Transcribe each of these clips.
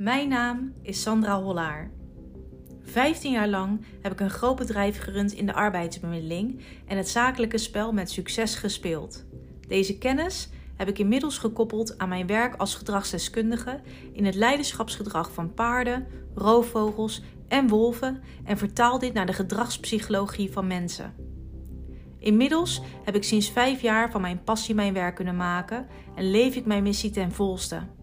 Mijn naam is Sandra Hollaar. 15 jaar lang heb ik een groot bedrijf gerund in de arbeidsbemiddeling en het zakelijke spel met succes gespeeld. Deze kennis heb ik inmiddels gekoppeld aan mijn werk als gedragsdeskundige in het leiderschapsgedrag van paarden, roofvogels en wolven en vertaal dit naar de gedragspsychologie van mensen. Inmiddels heb ik sinds vijf jaar van mijn passie mijn werk kunnen maken en leef ik mijn missie ten volste.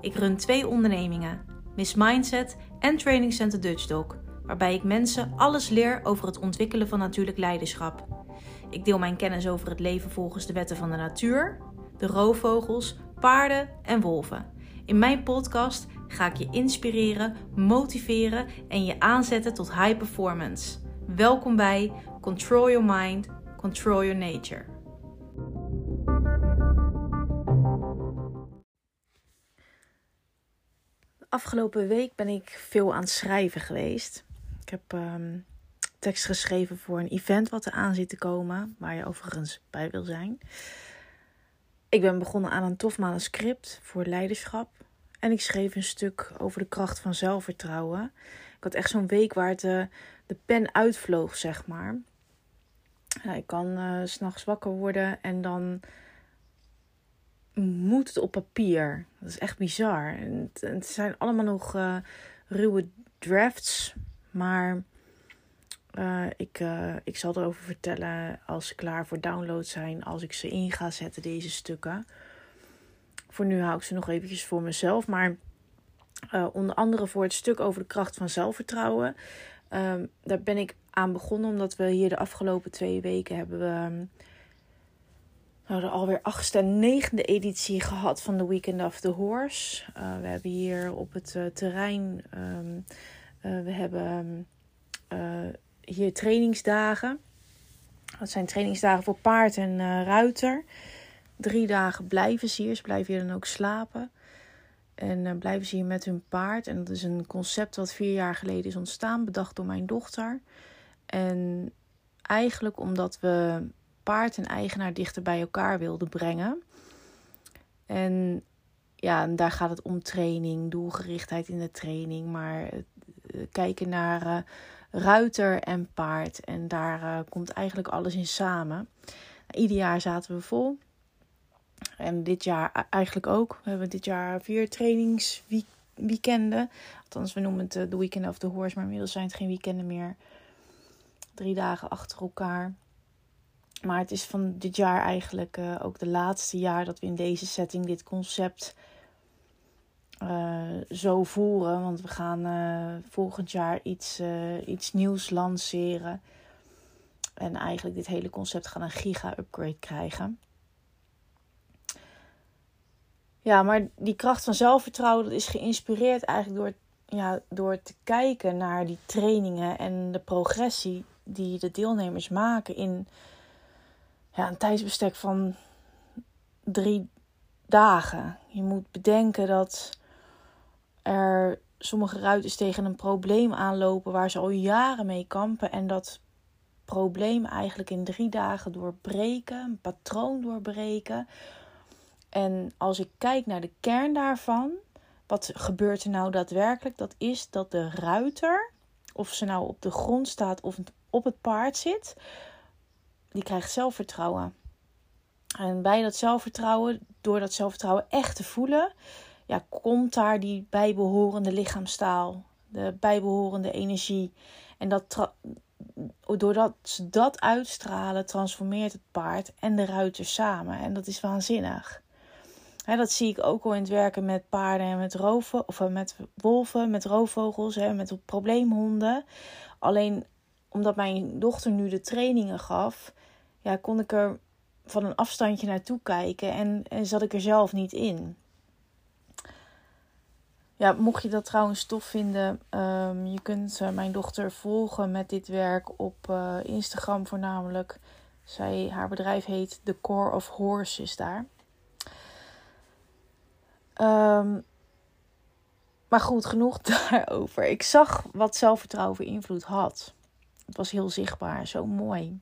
Ik run twee ondernemingen, Miss Mindset en Training Center Dutch Dog, waarbij ik mensen alles leer over het ontwikkelen van natuurlijk leiderschap. Ik deel mijn kennis over het leven volgens de wetten van de natuur, de roofvogels, paarden en wolven. In mijn podcast ga ik je inspireren, motiveren en je aanzetten tot high performance. Welkom bij Control Your Mind, Control Your Nature. Afgelopen week ben ik veel aan het schrijven geweest. Ik heb um, tekst geschreven voor een event wat er aan zit te komen, waar je overigens bij wil zijn. Ik ben begonnen aan een tof manuscript voor leiderschap. En ik schreef een stuk over de kracht van zelfvertrouwen. Ik had echt zo'n week waar het, uh, de pen uitvloog, zeg maar. Ja, ik kan uh, s'nachts wakker worden en dan moet het op papier. Dat is echt bizar. En het, zijn allemaal nog uh, ruwe drafts. Maar uh, ik, uh, ik zal erover vertellen als ze klaar voor download zijn. Als ik ze in ga zetten, deze stukken. Voor nu hou ik ze nog eventjes voor mezelf. Maar onder andere voor het stuk over de kracht van zelfvertrouwen. Ehm, daar ben ik aan begonnen omdat we hier de afgelopen twee weken hebben we nou, de alweer achtste en negende editie gehad van de Weekend of the Horse. Uh, we hebben hier op het uh, terrein, um, uh, we hebben hier trainingsdagen. Dat zijn trainingsdagen voor paard en ruiter. Drie dagen blijven ze hier. Ze blijven hier dan ook slapen. En blijven ze hier met hun paard. En dat is een concept wat vier jaar geleden is ontstaan, bedacht door mijn dochter. En eigenlijk omdat we paard en eigenaar dichter bij elkaar wilden brengen. En ja, daar gaat het om training, doelgerichtheid in de training, maar kijken naar uh, ruiter en paard. En daar uh, komt eigenlijk alles in samen. Ieder jaar zaten we vol. En dit jaar eigenlijk ook. We hebben dit jaar vier trainingsweekenden. Althans, we noemen het de Weekend of the Horse, maar inmiddels zijn het geen weekenden meer. Drie dagen achter elkaar. Maar het is van dit jaar eigenlijk uh, ook de laatste jaar dat we in deze setting dit concept uh, zo voeren. Want we gaan uh, volgend jaar iets, iets nieuws lanceren. En eigenlijk dit hele concept gaan een giga-upgrade krijgen. Ja, maar die kracht van zelfvertrouwen dat is geïnspireerd eigenlijk door, ja, door te kijken naar die trainingen en de progressie die de deelnemers maken in ja, een tijdsbestek van drie dagen. Je moet bedenken dat er sommige ruiters tegen een probleem aanlopen waar ze al jaren mee kampen. En dat probleem eigenlijk in drie dagen doorbreken, een patroon doorbreken. En als ik kijk naar de kern daarvan, wat gebeurt er nou daadwerkelijk? Dat is dat de ruiter, of ze nou op de grond staat of op het paard zit, die krijgt zelfvertrouwen. En bij dat zelfvertrouwen, door dat zelfvertrouwen echt te voelen, ja, komt daar die bijbehorende lichaamstaal, de bijbehorende energie. En dat doordat ze dat uitstralen, transformeert het paard en de ruiter samen. En dat is waanzinnig. dat zie ik ook al in het werken met paarden en met roven, of met wolven, met roofvogels, met probleemhonden. Alleen omdat mijn dochter nu de trainingen gaf, ja, kon ik er van een afstandje naartoe kijken en, en zat ik er zelf niet in. Ja, mocht je dat trouwens tof vinden, um, je kunt uh, mijn dochter volgen met dit werk op uh, Instagram voornamelijk. Zij, haar bedrijf heet The Core of Horses daar. Um, maar goed, genoeg daarover. Ik zag wat zelfvertrouwen invloed had. Het was heel zichtbaar, zo mooi.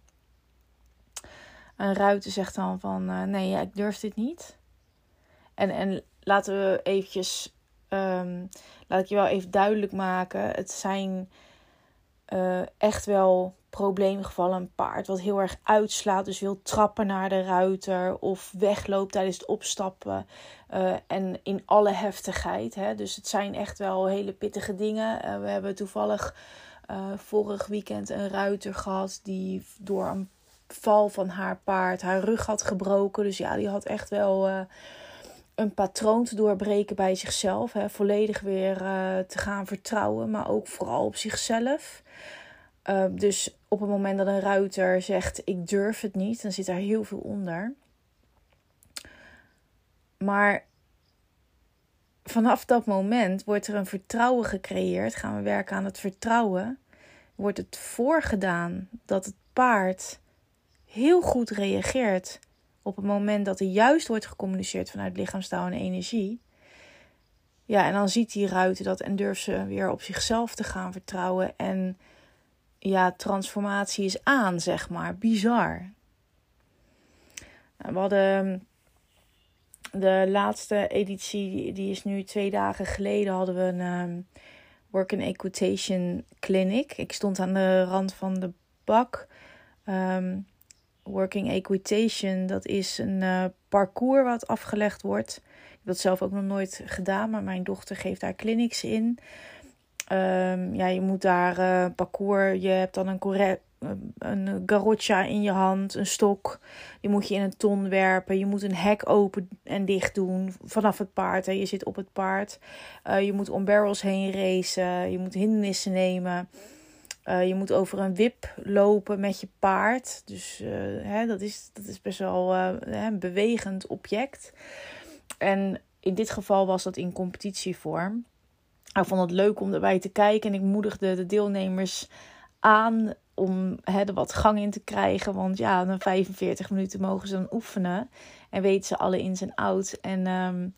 Een ruiter zegt dan van uh, nee, ja, ik durf dit niet. En, en laten we eventjes ehm, laat ik je wel even duidelijk maken. Het zijn uh, echt wel probleemgevallen. Een paard wat heel erg uitslaat, dus wil trappen naar de ruiter of wegloopt tijdens het opstappen. Uh, en in alle heftigheid. Hè. Dus het zijn echt wel hele pittige dingen. We hebben toevallig vorig weekend een ruiter gehad die door een val van haar paard haar rug had gebroken. Dus ja, die had echt wel een patroon te doorbreken bij zichzelf. Hè, volledig weer uh, te gaan vertrouwen, maar ook vooral op zichzelf. Uh, dus op het moment dat een ruiter zegt: Ik durf het niet, dan zit daar heel veel onder. Maar vanaf dat moment wordt er een vertrouwen gecreëerd. Gaan we werken aan het vertrouwen. Wordt het voorgedaan dat het paard heel goed reageert op het moment dat er juist wordt gecommuniceerd vanuit lichaamstaal en energie. Ja, en dan ziet die ruiter dat en durft ze weer op zichzelf te gaan vertrouwen. En ja, transformatie is aan, zeg maar. Bizar. Nou, we hadden de laatste editie, die is nu twee dagen geleden, hadden we een um, Work and Equitation Clinic. Ik stond aan de rand van de bak. Um, Working Equitation, dat is een uh, parcours wat afgelegd wordt. Ik heb dat zelf ook nog nooit gedaan, maar mijn dochter geeft daar clinics in. Um, ja, je moet daar uh, parcours, je hebt dan een, correct, een in je hand, een stok. Die moet je in een ton werpen. Je moet een hek open en dicht doen vanaf het paard. Hè. Je zit op het paard. Je moet om barrels heen racen. Je moet hindernissen nemen. Uh, je moet over een wip lopen met je paard. Dus uh, hè, dat, is, dat is best wel uh, een bewegend object. En in dit geval was dat in competitievorm. Ik vond het leuk om erbij te kijken. En ik moedigde de deelnemers aan om hè, er wat gang in te krijgen. Want ja, na 45 minuten mogen ze dan oefenen. En weten ze alle ins en outs. En um,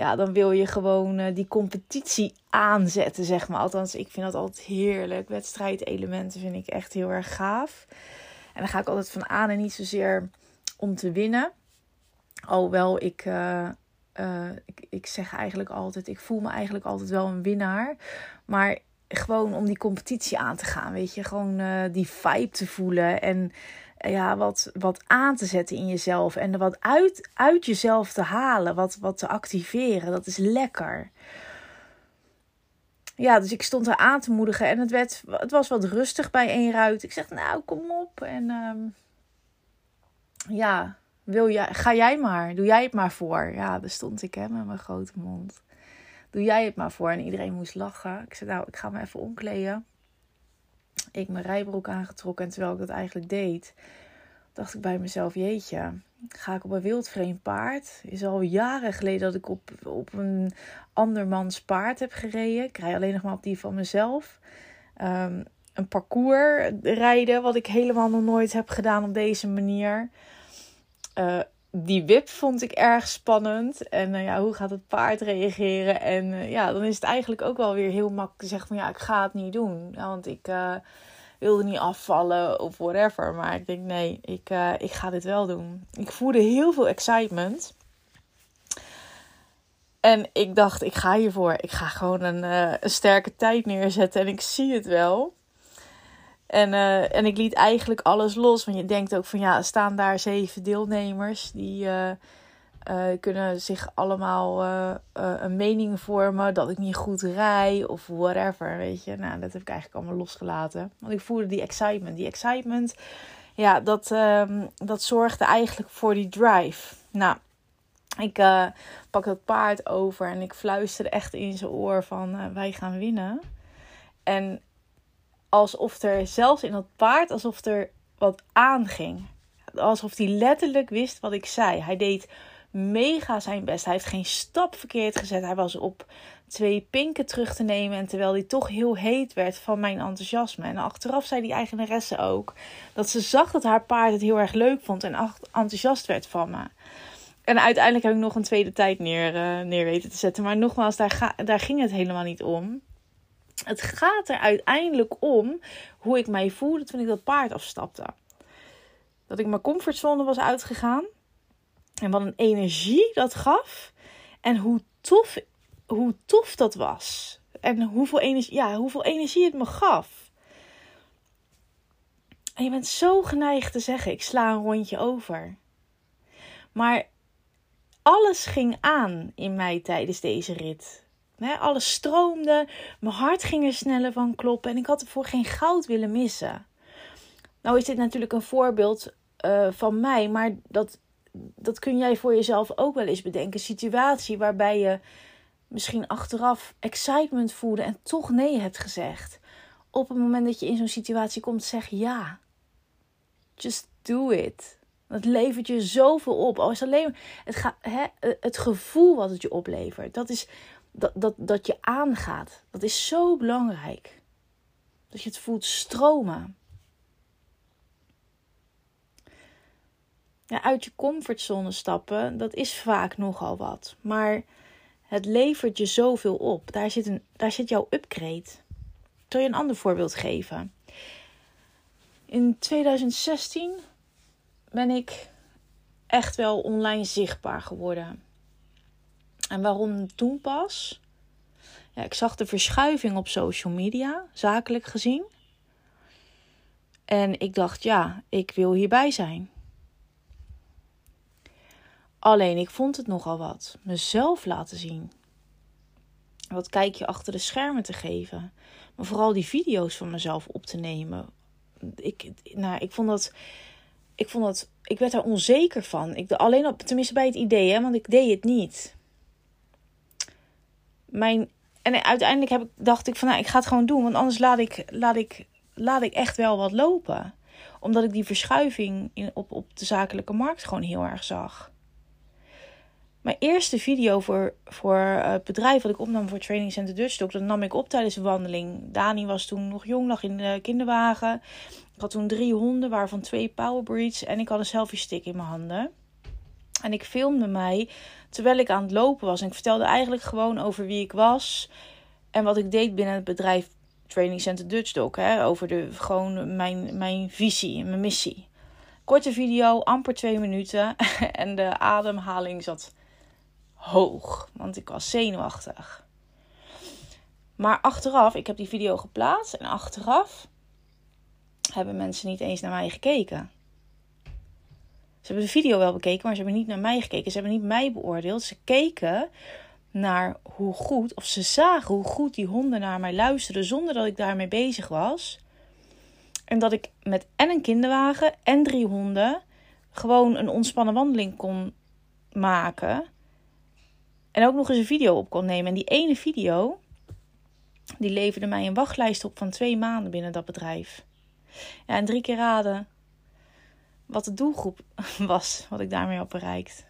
ja, dan wil je gewoon uh, die competitie aanzetten, zeg maar. Althans, ik vind dat altijd heerlijk. Wedstrijdelementen vind ik echt heel erg gaaf. En dan ga ik altijd van aan en niet zozeer om te winnen. Alhoewel ik, uh, uh, ik, ik zeg eigenlijk altijd, ik voel me eigenlijk altijd wel een winnaar. Maar gewoon om die competitie aan te gaan, weet je. Gewoon die vibe te voelen en ja, wat, wat aan te zetten in jezelf. En wat uit, uit jezelf te halen. Wat, wat te activeren. Dat is lekker. Ja, dus ik stond er aan te moedigen. En het, werd, het was wat rustig bij één ruit. Ik zeg, nou, kom op. En um, ja, wil jij, ga jij maar. Doe jij het maar voor. Ja, daar stond ik hè, met mijn grote mond. Doe jij het maar voor. En iedereen moest lachen. Ik zei, nou, ik ga me even omkleden ik mijn rijbroek aangetrokken. En terwijl ik dat eigenlijk deed, dacht ik bij mezelf: Jeetje, ga ik op een wildvreemd paard? is al jaren geleden dat ik op, op een andermans paard heb gereden. Ik rij alleen nog maar op die van mezelf. Um, een parcours rijden, wat ik helemaal nog nooit heb gedaan op deze manier. Uh, die wip vond ik erg spannend. En uh, ja, hoe gaat het paard reageren? En uh, ja, dan is het eigenlijk ook wel weer heel makkelijk zeggen van ja, ik ga het niet doen. Want ik uh, wilde niet afvallen of whatever. Maar ik denk nee, ik, ik ga dit wel doen. Ik voelde heel veel excitement. En ik dacht, ik ga hiervoor. Ik ga gewoon een, een sterke tijd neerzetten en ik zie het wel. En, uh, en ik liet eigenlijk alles los. Want je denkt ook van ja, staan daar zeven deelnemers. Die uh, uh, kunnen zich allemaal een mening vormen dat ik niet goed rij of whatever. Weet je, nou, dat heb ik eigenlijk allemaal losgelaten. Want ik voelde die excitement. Die excitement, ja, dat, um, dat zorgde eigenlijk voor die drive. Nou, ik pak dat paard over en ik fluisterde echt in zijn oor van wij gaan winnen. En alsof er zelfs in dat paard, alsof er wat aanging. Alsof hij letterlijk wist wat ik zei. Hij deed mega zijn best. Hij heeft geen stap verkeerd gezet. Hij was op twee pinken terug te nemen. En terwijl hij toch heel heet werd van mijn enthousiasme. En achteraf zei die eigenaresse ook dat ze zag dat haar paard het heel erg leuk vond en enthousiast werd van me. En uiteindelijk heb ik nog een tweede tijd neer, uh, neer weten te zetten. Maar nogmaals, daar, daar ging het helemaal niet om. Het gaat er uiteindelijk om hoe ik mij voelde toen ik dat paard afstapte. Dat ik mijn comfortzone was uitgegaan. En wat een energie dat gaf. En hoe tof, hoe tof dat was. En hoeveel energie, ja, hoeveel energie het me gaf. En je bent zo geneigd te zeggen: ik sla een rondje over. Maar alles ging aan in mij tijdens deze rit. Alles stroomde, mijn hart ging er sneller van kloppen en ik had ervoor geen goud willen missen. Nou is dit natuurlijk een voorbeeld uh, van mij, maar dat, dat kun jij voor jezelf ook wel eens bedenken. Een situatie waarbij je misschien achteraf excitement voelde en toch nee hebt gezegd. Op het moment dat je in zo'n situatie komt, zeg ja. Just do it. Het levert je zoveel op. Al is alleen het, ga, het gevoel wat het je oplevert. Dat is dat, dat, dat je aangaat. Dat is zo belangrijk. Dat je het voelt stromen. Ja, uit je comfortzone stappen, dat is vaak nogal wat. Maar het levert je zoveel op. Daar zit, een, daar zit jouw upgrade. Ik zal je een ander voorbeeld geven. In 2016 ben ik echt wel online zichtbaar geworden. En waarom toen pas? Ja, ik zag de verschuiving op social media, zakelijk gezien. En ik dacht, ja, ik wil hierbij zijn. Alleen ik vond het nogal wat. Mezelf laten zien. Wat kijk je achter de schermen te geven. Maar vooral die video's van mezelf op te nemen. Ik, nou, ik vond dat. Ik vond dat. Ik werd daar onzeker van. Ik, alleen op, tenminste bij het idee, hè, want ik deed het niet. Mijn, en uiteindelijk heb ik, dacht ik van nou, ik ga het gewoon doen. Want anders laat ik, laat ik, laat ik echt wel wat lopen. Omdat ik die verschuiving in, op, op de zakelijke markt gewoon heel erg zag. Mijn eerste video voor, voor het bedrijf wat ik opnam voor Training Center Dutch dat nam ik op tijdens een wandeling. Dani was toen nog jong, lag in de kinderwagen. Ik had toen drie honden, waarvan twee powerbreeds. En ik had een selfie stick in mijn handen. En ik filmde mij terwijl ik aan het lopen was. En ik vertelde eigenlijk gewoon over wie ik was. En wat ik deed binnen het bedrijf Training Center Dutch Talk. Hè, over de, gewoon mijn, mijn visie en mijn missie. Korte video, amper twee minuten. en de ademhaling zat hoog, want ik was zenuwachtig. Maar achteraf, ik heb die video geplaatst en achteraf hebben mensen niet eens naar mij gekeken. Ze hebben de video wel bekeken, maar ze hebben niet naar mij gekeken. Ze hebben niet mij beoordeeld. Ze keken naar hoe goed, of ze zagen hoe goed die honden naar mij luisterden zonder dat ik daarmee bezig was. En dat ik met en een kinderwagen en drie honden gewoon een ontspannen wandeling kon maken. En ook nog eens een video op kon nemen. En die ene video, die leverde mij een wachtlijst op van twee maanden binnen dat bedrijf. Ja, en drie keer raden wat de doelgroep was, wat ik daarmee had bereikt.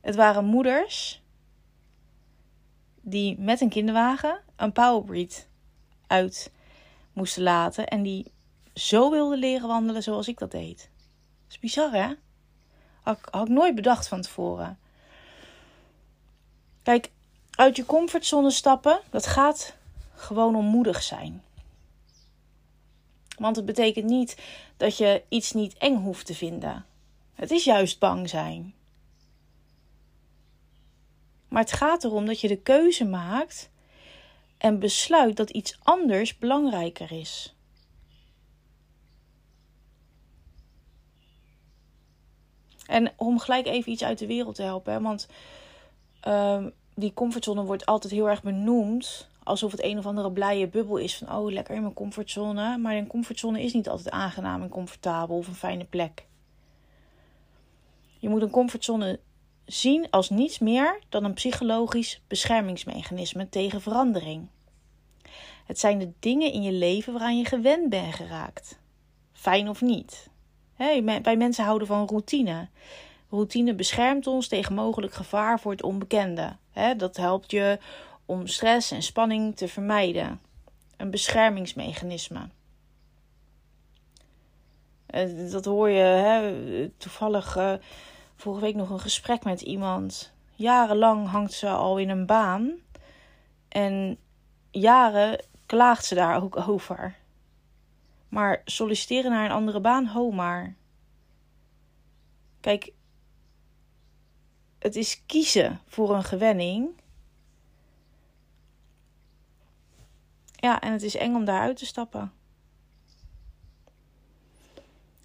Het waren moeders die met een kinderwagen een powerbreed uit moesten laten. En die zo wilden leren wandelen zoals ik dat deed. Dat is bizar, hè? Had, had ik nooit bedacht van tevoren. Kijk, uit je comfortzone stappen, dat gaat gewoon onmoedig zijn. Want het betekent niet dat je iets niet eng hoeft te vinden. Het is juist bang zijn. Maar het gaat erom dat je de keuze maakt en besluit dat iets anders belangrijker is. En om gelijk even iets uit de wereld te helpen, want um, die comfortzone wordt altijd heel erg benoemd. Alsof het een of andere blije bubbel is van oh, lekker in mijn comfortzone. Maar een comfortzone is niet altijd aangenaam en comfortabel of een fijne plek. Je moet een comfortzone zien als niets meer dan een psychologisch beschermingsmechanisme tegen verandering. Het zijn de dingen in je leven waaraan je gewend bent geraakt. Fijn of niet. Hey, wij mensen houden van routine. Routine beschermt ons tegen mogelijk gevaar voor het onbekende. dat helpt je om stress en spanning te vermijden. Een beschermingsmechanisme. Eh, dat hoor je toevallig uh, vorige week nog een gesprek met iemand. Jarenlang hangt ze al in een baan. En jaren klaagt ze daar ook over. Maar solliciteren naar een andere baan, ho maar. Kijk, het is kiezen voor een gewenning Ja, en het is eng om daaruit te stappen.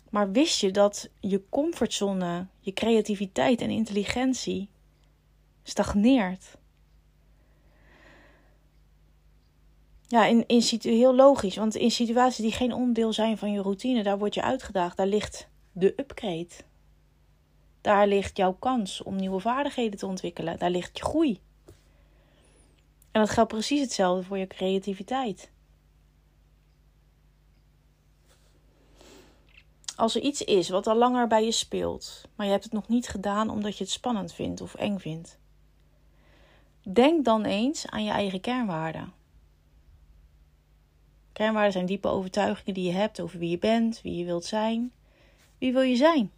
Maar wist je dat je comfortzone, je creativiteit en intelligentie stagneert? Ja, in, in heel logisch. Want in situaties die geen onderdeel zijn van je routine, daar word je uitgedaagd. Daar ligt de upgrade. Daar ligt jouw kans om nieuwe vaardigheden te ontwikkelen. Daar ligt je groei. En dat geldt precies hetzelfde voor je creativiteit. Als er iets is wat al langer bij je speelt, maar je hebt het nog niet gedaan omdat je het spannend vindt of eng vindt, denk dan eens aan je eigen kernwaarden. Kernwaarden zijn diepe overtuigingen die je hebt over wie je bent, wie je wilt zijn. Wie wil je zijn?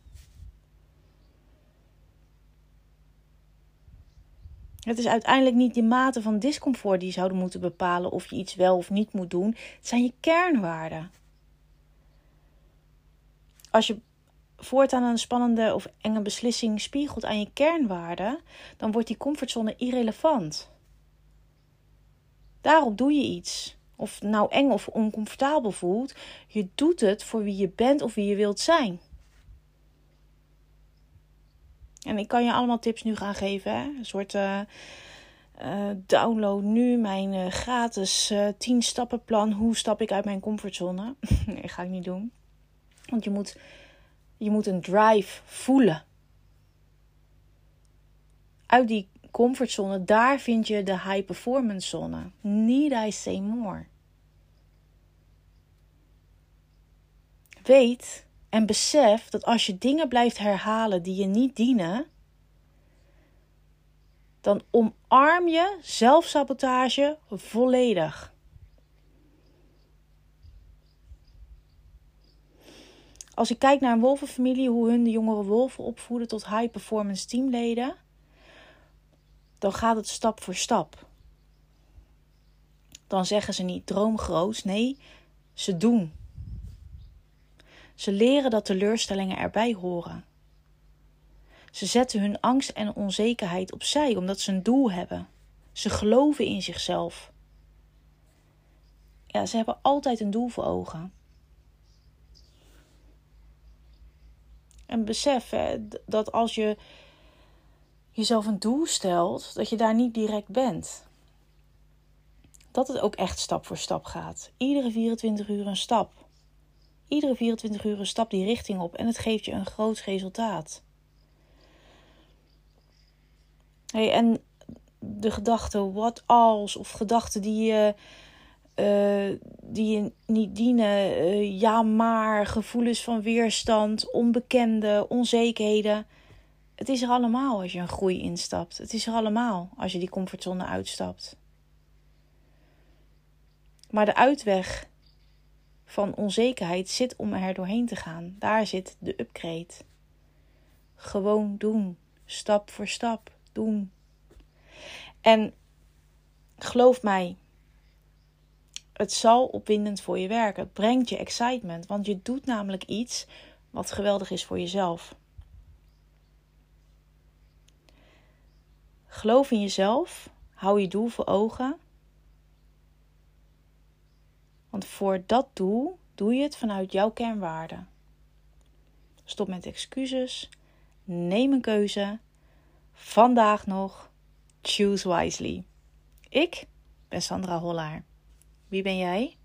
Het is uiteindelijk niet je mate van discomfort die zouden moeten bepalen of je iets wel of niet moet doen. Het zijn je kernwaarden. Als je voortaan een spannende of enge beslissing spiegelt aan je kernwaarden, dan wordt die comfortzone irrelevant. Daarop doe je iets. Of nou eng of oncomfortabel voelt, je doet het voor wie je bent of wie je wilt zijn. En ik kan je allemaal tips nu gaan geven. Een soort uh, uh, download nu mijn uh, gratis 10 stappenplan. Hoe stap ik uit mijn comfortzone? nee, ga ik niet doen. Want je moet, je moet een drive voelen. Uit die comfortzone, daar vind je de high performance zone. Need I say more? Weet en besef dat als je dingen blijft herhalen die je niet dienen, dan omarm je zelfsabotage volledig. Als ik kijk naar een wolvenfamilie, hoe hun de jongere wolven opvoeden tot high performance teamleden, dan gaat het stap voor stap. Dan zeggen ze niet droomgroot, nee, ze doen. Ze leren dat teleurstellingen erbij horen. Ze zetten hun angst en onzekerheid opzij omdat ze een doel hebben. Ze geloven in zichzelf. Ja, ze hebben altijd een doel voor ogen. En besef dat als je jezelf een doel stelt, dat je daar niet direct bent. Dat het ook echt stap voor stap gaat. Iedere 24 uur een stap iedere 24 uur een stap die richting op en het geeft je een groot resultaat. Hey, en de gedachten wat als of gedachten die je, uh, die niet dienen, uh, ja maar, gevoelens van weerstand, onbekende, onzekerheden. Het is er allemaal als je een groei instapt. Het is er allemaal als je die comfortzone uitstapt. Maar de uitweg van onzekerheid zit om er doorheen te gaan. Daar zit de upgrade. Gewoon doen. Stap voor stap doen. En geloof mij, het zal opwindend voor je werken. Het brengt je excitement, want je doet namelijk iets wat geweldig is voor jezelf. Geloof in jezelf, hou je doel voor ogen want voor dat doel doe je het vanuit jouw kernwaarden. Stop met excuses. Neem een keuze. Vandaag nog. Choose wisely. Ik ben Sandra Hollaar. Wie ben jij?